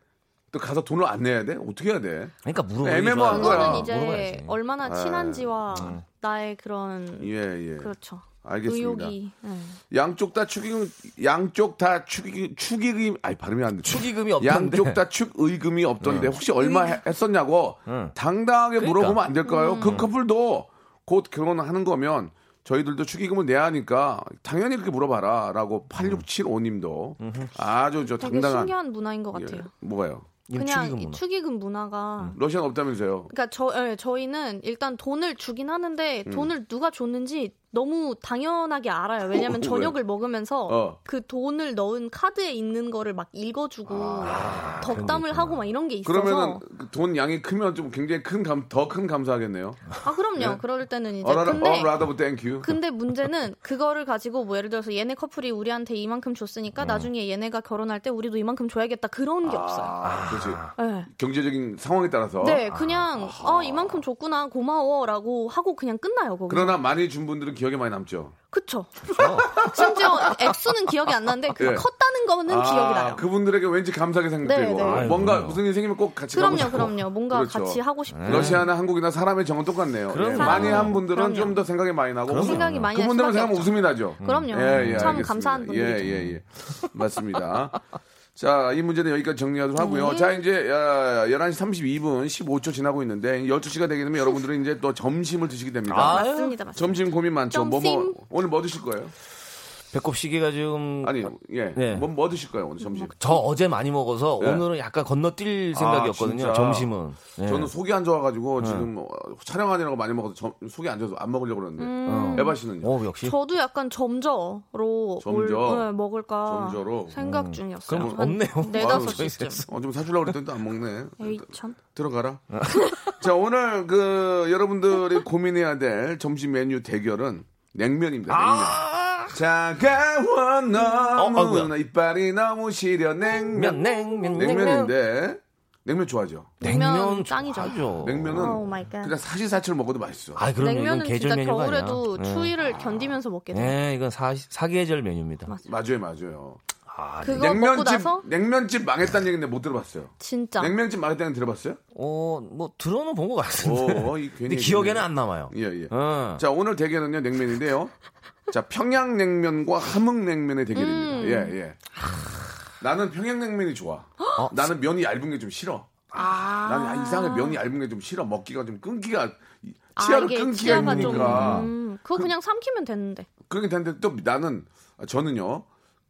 또 가서 돈을 안 내야 돼? 어떻게 해야 돼? 그러니까 물어보기 애매모호한 좋아요. 거야. 그거는 이제 물어봐야지. 얼마나 아, 친한지와 음. 나의 그런 예, 예. 그렇죠. 알겠습니다. 의욕이 예. 양쪽 다 축의금, 양쪽 다 축의, 축의금, 아니, 발음이 안 돼. 축의금이 없던데. 양쪽 다 축의금이 없던데 혹시 얼마 해- 했었냐고 응. 당당하게 그러니까. 물어보면 안 될까요? 그 커플도 곧 결혼하는 거면 저희들도 축의금을 내야 하니까 당연히 그렇게 물어봐라 라고 8675님도 아주 저 당당한 신기한 문화인 것 예, 같아요. 뭐가요? 그냥 축의금 이 문화. 축의금 문화가 러시아는 없다면서요? 그러니까 저 예, 저희는 일단 돈을 주긴 하는데 음. 돈을 누가 줬는지 너무 당연하게 알아요. 왜냐면 어, 저녁을 먹으면서 어. 그 돈을 넣은 카드에 있는 거를 막 읽어주고 아, 덕담을. 하고 막 이런 게 있어서 그러면은 그돈 양이 크면 좀 굉장히 큰 감, 더 큰 감사하겠네요. 아 그럼요. 네. 그럴 때는 이제 어라라, 근데 어, thank you. 근데 문제는 그거를 가지고 뭐 예를 들어서 얘네 커플이 우리한테 이만큼 줬으니까 나중에 얘네가 결혼할 때 우리도 이만큼 줘야겠다 그런 게 없어요. 아, 그렇지. 네. 경제적인 상황에 따라서. 네, 그냥 어 이만큼 줬구나 고마워라고 하고 그냥 끝나요 거기. 그러나 많이 준 분들은 기억 에 많이 남죠. 그쵸. 심지어 액수는 기억이 안 나는데 그 예. 컸다는 거는 기억이 나요. 그분들에게 왠지 감사하게 생각되고 네, 네. 뭔가 아이고. 무슨 일이 생기면 꼭 같이 가고 그럼요, 싶고. 그럼요. 뭔가 그렇죠. 같이 하고 싶고. 러시아나 한국이나 사람의 정은 똑같네요. 예, 많이 한 분들은. 좀 더 생각이 많이 나고 그럼요. 생각이 많이 날 그분들은 생각하면 없죠. 웃음이 나죠. 그럼요. 예, 예, 참 알겠습니다. 감사한 분들이죠. 예, 예, 예. 맞습니다. 자, 이 문제는 여기까지 정리하도록 하고요. 네. 자, 이제 야, 11시 32분 15초 지나고 있는데 12시가 되게 되면 여러분들은 이제 또 점심을 드시게 됩니다. 맞습니다, 맞습니다. 점심 고민 많죠. 뭐, 뭐. 오늘 뭐 드실 거예요? 배꼽 시계가 지금 아니, 예. 네. 뭐, 뭐 드실 거예요, 오늘 점심? 저 어제 많이 먹어서 네. 오늘은 약간 건너뛸 생각이었거든요. 진짜? 점심은. 네. 저는 속이 안 좋아가지고 지금 어, 촬영하느라고 많이 먹어서 점- 속이 안 좋아서 안 먹으려고 그러는데. 음. 에바 씨는요? 어 역시. 저도 약간 점저로 점저? 뭘, 네, 먹을까 점저로? 생각 중이었어요. 그럼 한 없네요. 네 다섯 아유, 시쯤. 어, 좀 사주려고 그랬더니 또 안 먹네. 에이 참. 들어가라. 자, 오늘 그 여러분들이 고민해야 될 점심 메뉴 대결은 냉면입니다. 냉면. 차가워 너무 아이고야. 이빨이 너무 시려 냉면. 냉면 냉면 냉면인데 냉면 좋아하죠. 냉면 냉면 짱이죠. 좋아하죠. 냉면은 갓. 그냥 사시사철 먹어도 맛있어. 아 그럼 냉면은 계절 진짜 메뉴가 겨울에도 아니야. 네. 추위를 견디면서 먹게 돼요. 네, 이건 사, 사계절 메뉴입니다. 맞아요, 맞아요. 아, 먹고 냉면집 냉면집 망했다는 얘기인데 못 들어봤어요. 진짜 냉면집 망했다는 얘기 들어봤어요? 어, 뭐 들어는 본 것 같은데. 오, 이 괜히 근데 기억에는. 안 남아요. 예, 예. 어. 자, 오늘 대결은요, 냉면인데요. 자, 평양냉면과 함흥냉면의 대결입니다. 음. 예, 예. 나는 평양냉면이 좋아. 나는 면이 얇은 게 좀 싫어. 아. 나는 이상하게 면이 얇은 게 좀 싫어. 먹기가 좀 끊기가, 아, 치아를 이게 끊기가 치아가 좀. 음, 그거 그냥 삼키면 되는데. 그렇게 되는데 또 나는, 아, 저는요,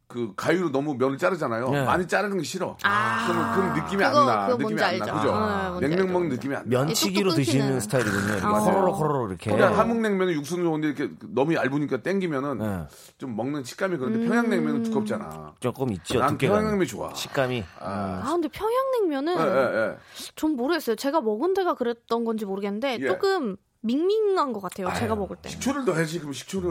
그 가위로 너무 면을 자르잖아요. 네. 많이 자르는 게 싫어. 아. 그러면 그런 느낌이 그거, 안 나. 그거 느낌이 뭔지 안 나. 알죠. 그죠? 아, 냉면 먹는 느낌이 안 나. 면치기로 뚝뚝 끊기는. 드시는 스타일이군요. 아. 호로록 호로록 이렇게. 그냥 함흥냉면은 육수는 좋은데 이렇게 너무 얇으니까 땡기면은 네. 좀 먹는 식감이 그런데 음. 평양냉면은 두껍잖아. 조금 있죠. 난 두께가. 평양냉면이 좋아. 식감이. 아 근데 평양냉면은 예, 예, 예. 전 모르겠어요. 제가 먹은 데가 그랬던 건지 모르겠는데 예. 조금 밍밍한 것 같아요. 제가 먹을 때. 식초를 넣어야지 그럼 식초를.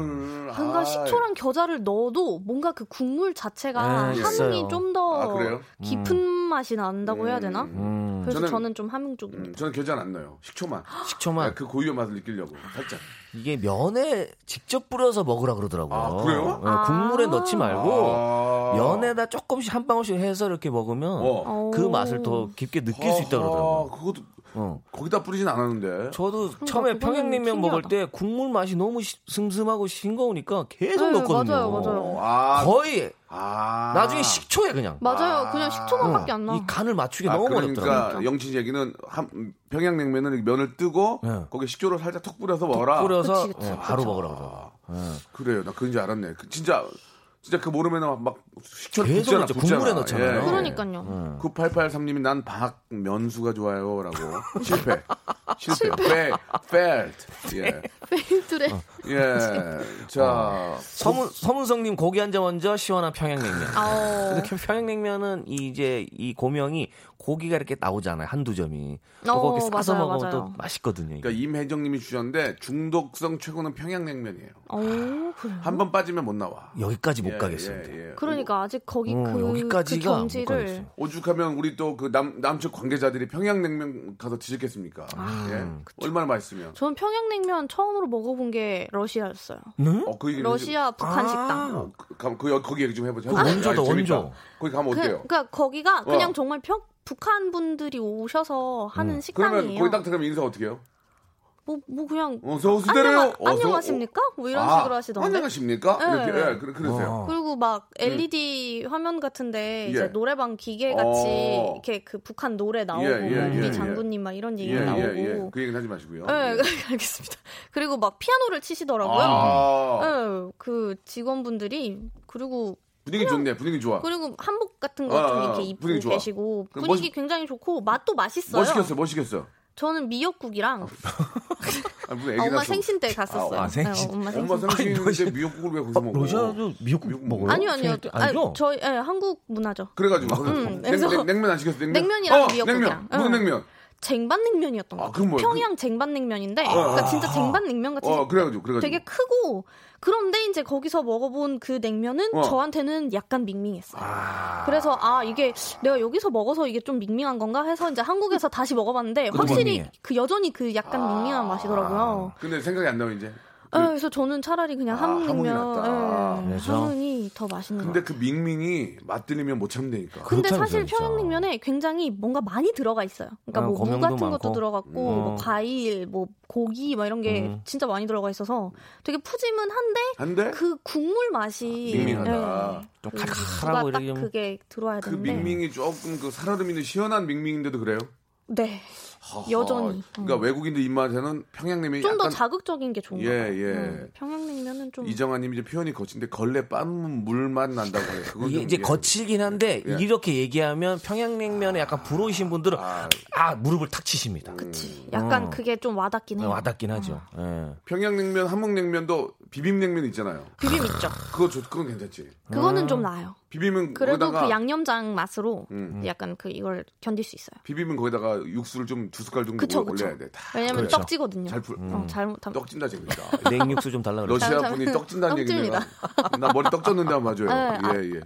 그러니까 아, 식초랑 겨자를 넣어도 뭔가 그 국물 자체가 네, 함흥이 있어요. 좀더 아? 깊은 맛이 난다고 해야 되나? 음. 그래서 저는- 저는, 좀 함흥 쪽입니다. 음, 저는 겨자는 안 넣어요. 식초만. 식초만. 네, 그 고유의 맛을 느끼려고 살짝. 이게 면에 직접 뿌려서 먹으라 그러더라고요. 아, 그래요? 네, 국물에 아. 넣지 말고 아. 면에다 조금씩 한 방울씩 해서 이렇게 먹으면 어. 그 맛을 더 깊게 느낄 수 있다 그러더라고요. 아, 그것도 어. 거기다 뿌리진 않았는데. 저도 처음에 그거는 평양냉면 먹을. 때 국물 맛이 너무 시- 슴슴하고 싱거우니까 계속 네, 넣거든요. 맞아요, 맞아요. 아, 거의 아. 나중에 식초에 그냥. 맞아요. 그냥 식초만밖에 안 나. 이 간을 맞추기 아, 너무 그러니까 어렵더라고요. 영친 얘기는 한, 평양냉면은 면을 뜨고 네. 거기 식초를 살짝 톡 뿌려서 먹어라. 뿌려서 그치, 그치. 예, 바로 먹으라 그러더라고요. 예. 그래요. 나 그런 줄 알았네. 그 진짜 진짜 그 모르면 막 식초를 계속 붓잖아. 붓잖아. 국물에 넣잖아요. 그러니까요. 9883님이 난 박면수가 좋아요라고 실패 실패 페 failed 예 페인트래. 예. 자 서문 서문성님 고기 한 점 먼저 시원한 평양냉면. 근데 그 평양냉면은 이제 이 고명이 고기가 이렇게 나오잖아요. 한두 점이. 어, 그거 이렇게 싸서 맞아요, 먹으면 맞아요. 또 맛있거든요. 이게. 그러니까 임혜정님이 주셨는데 중독성 최고는 평양냉면이에요. 오, 그래요? 한 번 빠지면 못 나와. 여기까지 못 예, 가겠습니다. 예, 예. 그러니까 아직 거기 어, 그, 그 여기까지가 못 경지를 가겠어요. 오죽하면 우리 또 그 남 남측 관계자들이 평양냉면 가서 드셨겠습니까? 아, 예? 얼마나 맛있으면. 저는 평양냉면 처음으로 먹어본 게 러시아였어요. 어, 그 얘기를 러시아 북한 아. 식당. 어, 그, 가- 그, 거기 얘기 좀 해보자. 그 원조다. 원조. 거기 가면 그, 어때요? 그러니까 거기가 그냥 어. 정말 평, 북한 분들이 오셔서 하는 그러면 식당이에요. 거기 딱 들어가면 인사 어떻게 해요? 뭐, 뭐 그냥 어서 오시대요. 안녕, 안녕하십니까? 뭐 이런 식으로 하시던데. 안녕하십니까? 네. 이렇게 예, 그래, 그러세요. 그리고 막 LED 화면 같은데 예. 이제 노래방 기계 같이 어. 이렇게 그 북한 노래 나오고 예, 예, 우리 예, 장군님 막 이런 얘기 예, 나오고. 예, 예. 그 얘기는 하지 마시고요. 네, 예. 알겠습니다. 그리고 막 피아노를 치시더라고요. 아, 네, 그 직원분들이 그리고 분위기 좋네. 분위기 좋아. 그리고 한복 같은 거 아, 좀 아, 이렇게 입고 분위기. 계시고 분위기 멋있- 굉장히 좋고 맛도 맛있어요. 뭐 시켰어? 뭐 시켰어? 저는 미역국이랑 아, 무슨 아, 애기나 엄마 좀- 생신 때 갔었어요. 아, 아, 생신. 네, 엄마 생신. 엄마 생신인데 미역국을 왜 거기서 먹어? 러시아도 미역국 미역국 먹어요? 아니요, 아니요. 생일 때? 아니, 아니죠? 저희 예, 한국 문화죠. 그래가지고 음, 냉, 그래서- 냉, 냉면 안 시켰어? 냉면? 냉면이랑 어, 미역국이랑. 냉면. 무슨 응. 냉면? 쟁반냉면이었던 아, 거. 그건 뭐야? 평양 쟁반냉면인데, 그러니까 진짜 쟁반냉면 같이 어, 그래가지고 그래가지고. 되게 크고 그런데 이제 거기서 먹어본 그 냉면은 어. 저한테는 약간 밍밍했어요. 그래서 아 이게 내가 여기서 먹어서 이게 좀 밍밍한 건가 해서 이제 한국에서 다시 먹어봤는데 확실히 밍밍해. 그 여전히 그 약간 밍밍한 맛이더라고요. 근데 생각이 안 나요 이제. 예, 그래서 저는 차라리 그냥 아, 함흥냉면 함흥이. 예? 함흥이 더 맛있는 것 근데 같아요. 그 밍밍이 맛들리면 못 참다니까. 근데 사실 진짜. 평양냉면에 굉장히 뭔가 많이 들어가 있어요. 그러니까 아, 뭐무 고명도 같은 것도 많고. 들어갔고 뭐 음. 과일, 뭐 고기 막 이런 게 음. 진짜 많이 들어가 있어서 되게 푸짐한데 한데 그 국물 맛이 밍밍하다. 예, 좀그 칼칼하고 이렇게 좀- 그게 들어와야 그 되는데 밍밍이 조금 그 살얼음 있는 시원한 밍밍인데도 그래요? 네. 여전히. 그러니까 음. 외국인들 입맛에는 평양냉면이 좀더 약간 자극적인 게 좋은 예, 거예요. 예. 음, 평양냉면은 좀 이정아님 이제 표현이 거친데 걸레 빤 물맛 난다고 해요. 그건 이제 예. 거칠긴 한데 예. 이렇게 얘기하면 평양냉면에 약간 불호이신 분들은 아, 아 무릎을 탁 치십니다. 그치. 약간 어. 그게 좀 와닿긴 해요. 와닿긴 하죠. 예. 평양냉면, 함흥냉면도 비빔냉면 있잖아요. 비빔 있죠. 그거 좋, 그건 괜찮지. 그거는 좀 나아요. 비빔은 그래도 거기다가 그 양념장 맛으로 음. 약간 그 이걸 견딜 수 있어요. 비빔은 거기다가 육수를 좀 두 숟갈 정도 그쵸, 올려야 그쵸. 돼. 다 왜냐면 그렇죠. 떡지거든요. 잘 풀. 어, 잘못하면 떡진다 재밌다. 냉육수 좀 달라 그러죠. 러시아 잘- 분이 떡진다는 얘기 떡집니다. 내가 나 머리 떡 졌는데 안 맞아요. 네, 아. 예, 예.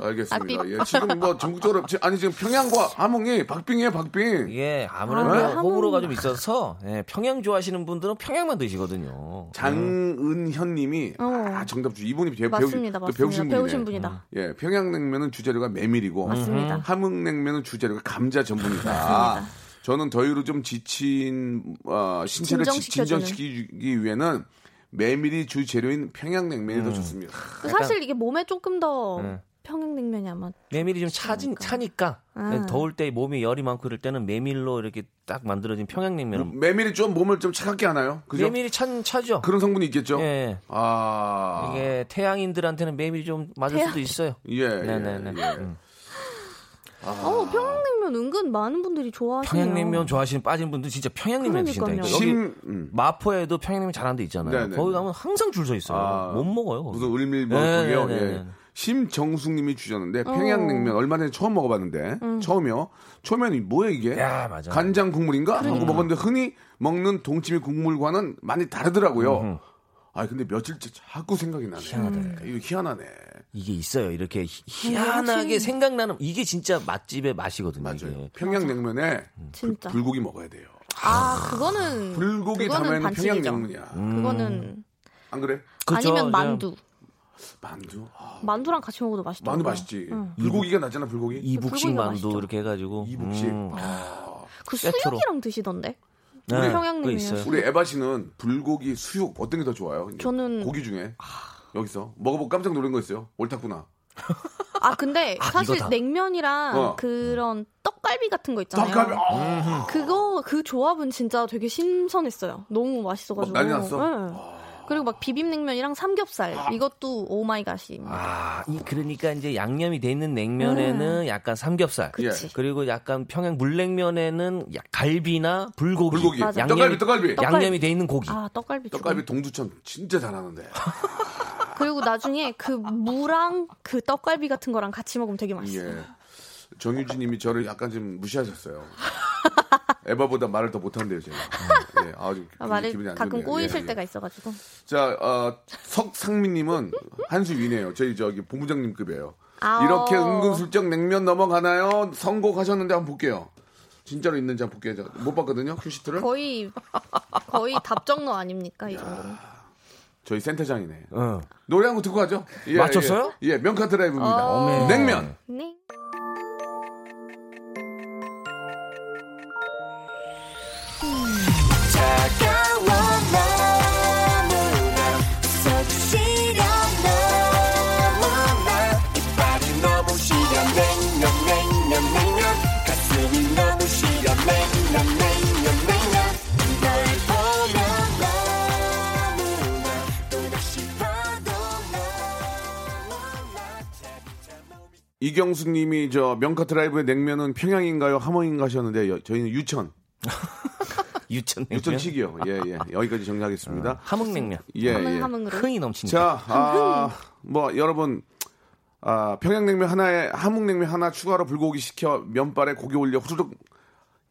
알겠습니다. 아, 예. 지금 뭐 전국적으로 지- 아니 지금 평양과 함흥이 박빙이에요, 박빙. 예, 아무래도 아, 호불호가 좀 있어서 예, 평양 좋아하시는 분들은 평양만 드시거든요. 장은현 님이 어. 아, 정답 주 이분이 배, 맞습니다, 배우, 또 맞습니다. 배우신 분이네. 배우신 분이다. 예, 평양냉면은 주재료가 메밀이고 맞습니다. 함흥냉면은 주재료가 감자 전분이다. 저는 더위로 좀 지친 어, 신체를 진정시켜주는. 진정시키기 위해는 메밀이 주재료인 평양냉면이 더 좋습니다. 그 사실 이게 몸에 조금 더 네. 평양냉면이 아마 메밀이 좀 차진 차니까 아. 더울 때 몸에 열이 많고 그럴 때는 메밀로 이렇게 딱 만들어진 평양냉면은 메밀이 좀 몸을 좀 차갑게 하나요? 그죠? 메밀이 찬 차죠. 그런 성분이 있겠죠? 예. 아. 이게 태양인들한테는 메밀이 좀 맞을 수도 있어요. 예. 네네네. 예. 음. 어 평양냉면 은근 많은 분들이 좋아하시네요. 평양냉면 좋아하시는 빠진 분들 진짜 평양냉면 그러니까요. 드신다니까. 여기 심, 음. 마포에도 평양냉면 잘하는 데 있잖아요. 네네. 거기 가면 항상 줄 서 있어요. 아, 못 먹어요. 거기. 무슨 을밀 네, 먹고요. 네, 네, 예. 네. 심정숙님이 주셨는데 어. 평양냉면 얼마 전에 처음 먹어봤는데 음. 처음이요. 처음에는 이 뭐야 이게? 야, 맞아. 간장 국물인가 그러니까. 하고 먹었는데 흔히 먹는 동치미 국물과는 많이 다르더라고요. 아 근데 며칠째 자꾸 생각이 나네. 희한하다. 이거 희한하네. 이게 있어요. 이렇게 희- 희한하게 생각나는 이게 진짜 맛집의 맛이거든요. 맞아요. 이게. 평양냉면에 진짜. 불고기 먹어야 돼요. 아 그거는 불고기 그거는 담아있는 반칙이죠. 평양냉면이야. 그거는 안 그래? 그쵸, 아니면 만두. 만두. 아, 만두랑 같이 먹어도 맛있더라고요. 만두 맛있지. 응. 불고기가 낫잖아 불고기. 이북식 불고기가 만두 맛있죠. 이렇게 해가지고 이북식. 음. 그 세트로. 수육이랑 드시던데. 네, 우리. 있어요. 우리 에바 씨는 불고기, 수육 어떤 게 더 좋아요? 저는- 고기 중에 여기서 먹어보고 깜짝 놀란 거 있어요. 옳다구나. 아 근데 아, 사실 이거다. 냉면이랑 어. 그런 떡갈비 같은 거 있잖아요. 떡갈비. 아, 그거 그 조합은 진짜 되게 신선했어요. 너무 맛있어가지고. 어, 난리 났어? 네. 그리고 막 비빔냉면이랑 삼겹살 이것도 오마이갓이. 아, 이 그러니까 이제 양념이 돼 있는 냉면에는 약간 삼겹살. 음. 그치. 그리고 약간 평양 물냉면에는 야- 갈비나 불고기. 불고기. 맞아. 양념이, 떡갈비, 떡갈비. 떡- 양념이 돼 있는 고기. 아 떡갈비. 떡갈비 동두천 진짜 잘하는데. 그리고 나중에 그 무랑 그 떡갈비 같은 거랑 같이 먹으면 되게 맛있어요. 예. 정유진 님이 저를 약간 좀 무시하셨어요. 에바보다 말을 더 못한대요, 제가. 예, 아주 아, 말을 기분이 안 가끔 좋네요. 꼬이실 예, 예. 때가 있어가지고. 자, 어, 석상민님은 한 수 위네요. 저희 저기 본부장님급이에요. 아오. 이렇게 은근슬쩍 냉면 넘어가나요? 선곡하셨는데 한번 볼게요. 진짜로 있는지 한번 볼게요. 저못 봤거든요, 큐시트를. 거의 거의 답정너 아닙니까 이 정도는. 저희 센터장이네. 어. 노래 한 곡 듣고 가죠. 예, 맞췄어요? 예, 예, 명카 드라이브입니다. 어. 냉면. 네. 이경숙 님이 저 명카 드라이브의 냉면은 평양인가요? 함흥인가 하셨는데 여- 저희는 유천. 유천 냉면. 유천식이요. 예, 예. 여기까지 정리하겠습니다. 함흥냉면. 예, 함흥 예. 함흥으로. 흥이 넘치니까. 자, 아, 뭐 여러분 아, 평양냉면 하나에 함흥냉면 하나 추가로 불고기 시켜 면발에 고기 올려 후루룩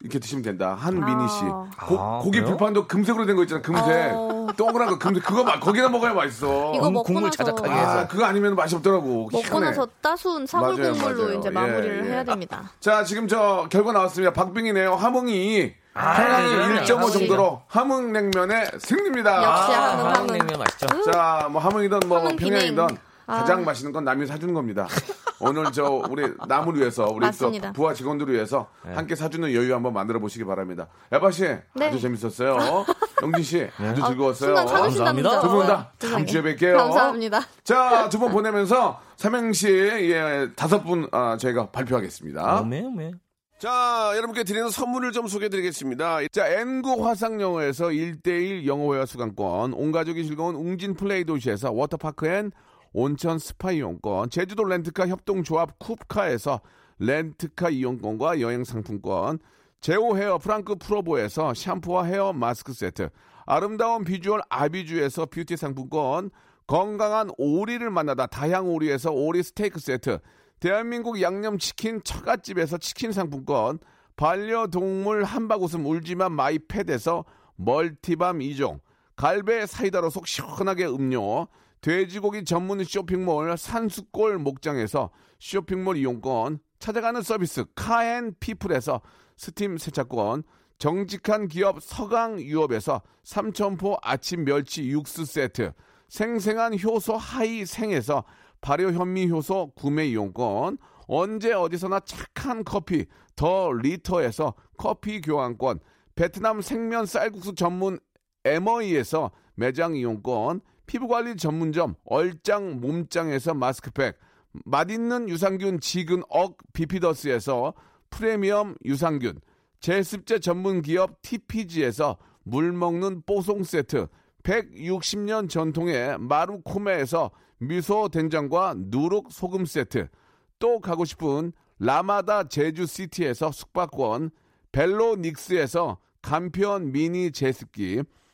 이렇게 드시면 된다. 한민희 씨. 고, 아, 고기 그래요? 불판도 금색으로 된 거 있잖아. 금색. 어. 동그란 거 금색. 그거 막 거기다 먹어야 맛있어. 이거 먹고 국물 나서 자작하게 아, 그거 아니면 맛이 없더라고. 먹고 희한해. 나서 따순 사골 맞아요, 국물로 맞아요. 이제 예, 마무리를 예. 해야 됩니다. 자, 지금 저 결과 나왔습니다. 박빙이네요. 함흥이 아, 평양이 네, 1.5 역시. 정도로 함흥냉면의 승리입니다. 역시 아, 함흥, 함흥. 함흥 냉면 맛있죠. 자, 뭐 함흥이든 뭐. 평양이든 아. 가장 맛있는 건 남이 사주는 겁니다. 오늘 저 우리 남을 위해서 우리 맞습니다. 부하 직원들을 위해서 네. 함께 사주는 여유 한번 만들어 보시기 바랍니다. 에바 씨 네. 아주 재밌었어요. 영진 씨 아주 아, 즐거웠어요. 감사합니다. 줄두분 다. 다음 주에 세상에. 뵐게요. 감사합니다. 자, 두 분 보내면서 삼행시 예, 다섯 분 아, 저희가 발표하겠습니다. 어메 어메. 자, 여러분께 드리는 선물을 좀 소개해 드리겠습니다. 자, 엔구 화상영어에서 1대1 영어회화 수강권, 온 가족이 즐거운 웅진 플레이 도시에서 워터파크 and 온천 스파 이용권, 제주도 렌트카 협동조합 쿱카에서 렌트카 이용권과 여행 상품권, 제오 헤어 프랑크 프로보에서 샴푸와 헤어 마스크 세트, 아름다운 비주얼 아비주에서 뷰티 상품권, 건강한 오리를 만나다 다향 오리에서 오리 스테이크 세트, 대한민국 양념치킨 처갓집에서 치킨 상품권, 반려동물 한바구음 울지만 마이패드에서 멀티밤 2종, 갈배 사이다로 속 시원하게 음료, 돼지고기 전문 쇼핑몰 산수골 목장에서 쇼핑몰 이용권, 찾아가는 서비스 카앤피플에서 스팀 세차권, 정직한 기업 서강유업에서 삼천포 아침 멸치 육수 세트, 생생한 효소 하이생에서 발효 현미 효소 구매 이용권, 언제 어디서나 착한 커피 더 리터에서 커피 교환권, 베트남 생면 쌀국수 전문 에머이에서 매장 이용권, 피부관리 전문점 얼짱 몸짱에서 마스크팩, 맛있는 유산균 지근 억 비피더스에서 프리미엄 유산균, 제습제 전문 기업 TPG에서 물 먹는 뽀송 세트, 160년 전통의 마루코메에서 미소 된장과 누룩 소금 세트, 또 가고 싶은 라마다 제주시티에서 숙박권, 벨로닉스에서 간편 미니 제습기,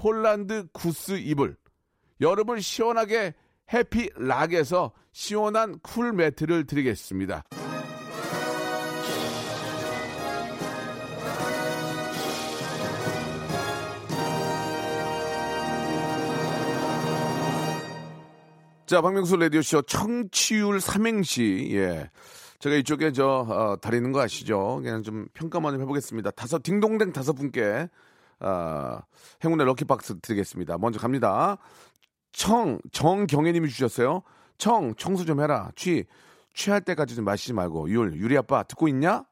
폴란드 구스 이불, 여름을 시원하게 해피락에서 시원한 쿨 매트를 드리겠습니다. 자, 박명수 라디오쇼 청취율 삼행시. 예. 제가 이쪽에 저, 어, 다리는 거 아시죠? 그냥 좀 평가만 좀 해보겠습니다. 다섯, 딩동댕 다섯 분께, 아, 행운의 럭키박스 드리겠습니다. 먼저 갑니다. 청, 정경혜님이 주셨어요. 청, 청소 좀 해라. 취, 취할 때까지 좀 마시지 말고. 율, 유리 아빠 듣고 있냐?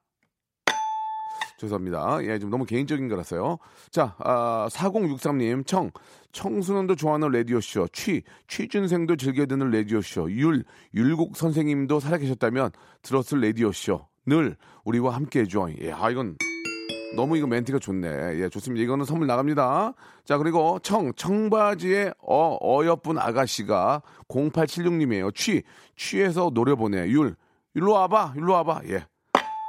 죄송합니다. 예, 좀 너무 개인적인 거라서요. 자, 아, 4063님, 청, 청소년도 좋아하는 라디오쇼, 취, 취준생도 즐겨 듣는 라디오쇼, 율, 율곡 선생님도 살아계셨다면 들었을 라디오쇼, 늘 우리와 함께 해줘. 예, 아, 이건 너무 이거 멘트가 좋네. 예, 좋습니다. 이거는 선물 나갑니다. 자, 그리고 청, 청바지의 어, 어여쁜 아가씨가 0876님이에요. 취, 취해서 노려보내. 율, 율로 와봐, 율로 와봐. 예.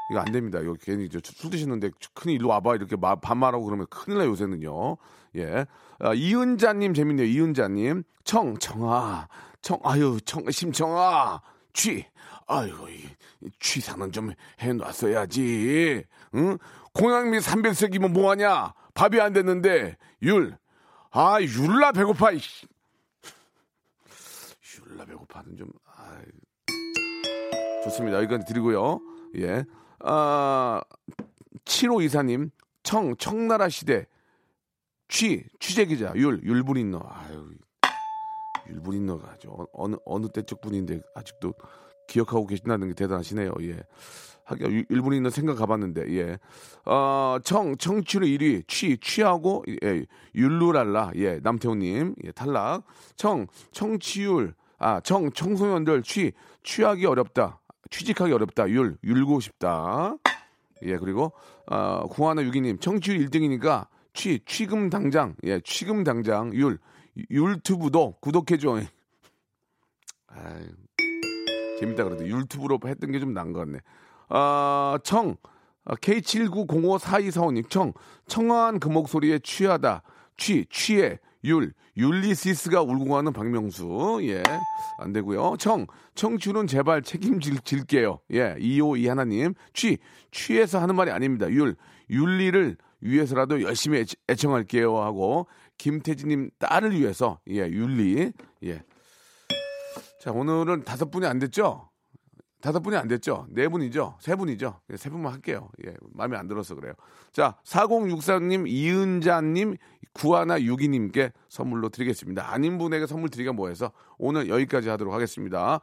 이거 안 됩니다. 이거 괜히 저술 드시는데 큰일 일로 와봐 이렇게 마, 반말하고 그러면 큰일 나 요새는요. 예. 아, 이은자님 재밌네요. 이은자님 청 청아 청 아유 청 심청아 취 아유 이, 취사는 좀 해놨어야지. 응? 공양미 300석이면 뭐하냐? 밥이 안 됐는데 율. 아 율라 배고파. 이씨. 율라 배고파는 좀. 아 좋습니다. 이건 드리고요. 예. 아, 7호 이사님, 청, 청나라 시대, 취, 취재 기자, 율, 율분인너. 아유, 율분인너가 저 어느, 어느 때적 분인데 아직도 기억하고 계신다는 게 대단하시네요. 예. 하긴 율분인너 생각 가봤는데, 예. 어, 청, 청취로 1위, 취, 취하고, 예, 율루랄라, 예, 남태호님, 예, 탈락. 청, 청취율, 아, 청, 청소년들 취, 취하기 어렵다. 취직하기 어렵다. 율, 율고 싶다. 예, 그리고, 어, 구하나 유기님, 청취율 1등이니까 취, 취금 당장, 예, 취금 당장, 율, 율튜브도 구독해줘. 아 재밌다 그래도 율튜브로 했던 게좀 나은 것 같네. 아, 청, K79054245님, 청, 청아한 그 목소리에 취하다. 취, 취해, 율, 율리시스가 울고 가는 박명수. 예. 안 되고요. 청, 청취는 제발 책임질게요. 예. 252 하나님. 취, 취해서 하는 말이 아닙니다. 율, 윤리를 위해서라도 열심히 애청, 할게요 하고 김태진님 딸을 위해서 예, 윤리. 예. 자, 오늘은 다섯 분이 안 됐죠? 다섯 분이 안 됐죠? 네 분이죠? 세 분이죠? 예, 세 분만 할게요. 예, 마음에 안 들어서 그래요. 자, 4064님, 이은자님, 구하나 유기님께 선물로 드리겠습니다. 아닌 분에게 선물 드리기가 뭐해서 오늘 여기까지 하도록 하겠습니다.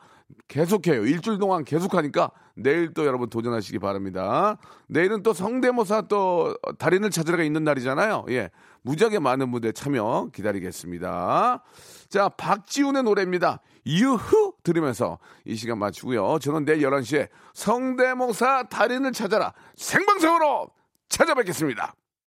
계속해요. 일주일 동안 계속하니까 내일 또 여러분 도전하시기 바랍니다. 내일은 또 성대모사 또 달인을 찾으러가 있는 날이잖아요. 예. 무지하게 많은 분들 참여 기다리겠습니다. 자, 박지훈의 노래입니다. 유후 들으면서 이 시간 마치고요. 저는 내일 11시에 성대모사 달인을 찾아라 생방송으로 찾아뵙겠습니다.